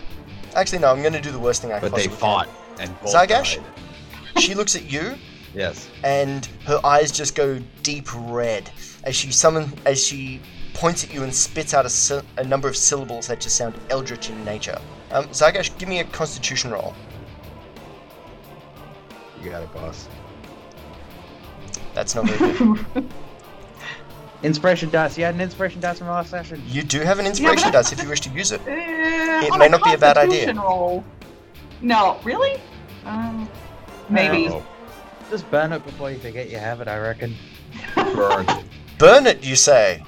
actually no. I'm going to do the worst thing I But they possibly fought and both Zargash? died. She looks at you, Yes. and her eyes just go deep red as she summon as she points at you and spits out a, a number of syllables that just sound eldritch in nature. Um, Zargash, give me a Constitution roll. You got it, boss. That's not very good. [laughs] Inspiration dice. You had an inspiration dice from last session. You do have an inspiration but- dice if you wish to use it. Eh, It may not be a bad idea. Constitution Roll. No, really? Um, maybe. Uh-oh. Just burn it before you forget you have it. I reckon. Burn, it. [laughs] Burn it, you say?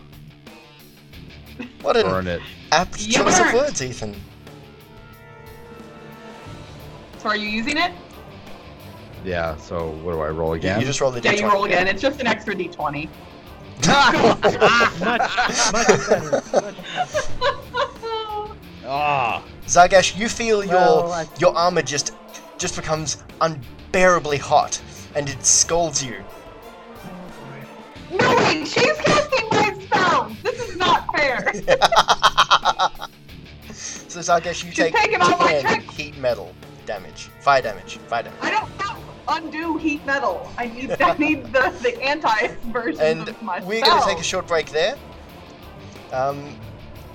What an burn it. apt You choice of burn. words, Ethan. So are you using it? Yeah. So what do I roll again? You just roll the Yeah, d20. you roll again. It's just an extra d20. [laughs] much, much better. Much better. Ah. Zargash, you feel your I- your armor just just becomes unbearably hot, and it scolds you. no, wait, she's casting my spell! This is not fair. [laughs] so Zargash, you She's take taking all my 10 tricks. heat metal damage, fire damage, fire damage. I don't have undo heat metal. I need I [laughs] need the, the anti version And of my we're going to take a short break there. Um,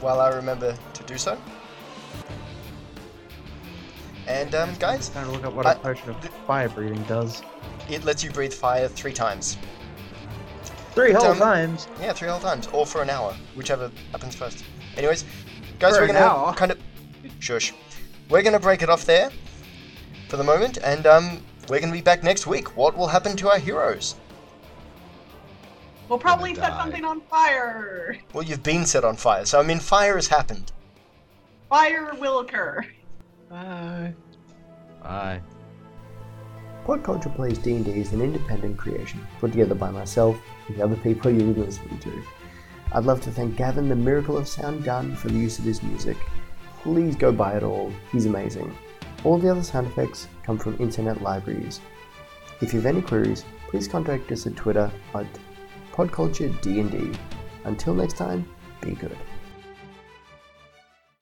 while I remember to do so. And um, guys, Trying to look up what I- a potion of fire breathing does. It lets you breathe fire three times. Three whole Um, times. Yeah, three whole times, or for an hour, whichever happens first. Anyways, guys, For we're gonna hour? kind of shush. We're gonna break it off there for the moment, and um, we're gonna be back next week. What will happen to our heroes? We'll probably set die. something on fire. Well, you've been set on fire, so I mean, fire has happened. Fire will occur. Bye. Bye. Podculture Plays D&D is an independent creation put together by myself and the other people you're listening to. I'd love to thank Gavin, the Miracle of Sound Gun, for the use of his music. Please go buy it all, he's amazing. All the other sound effects come from internet libraries. If you have any queries, please contact us at Twitter at podculturednd. Until next time, be good.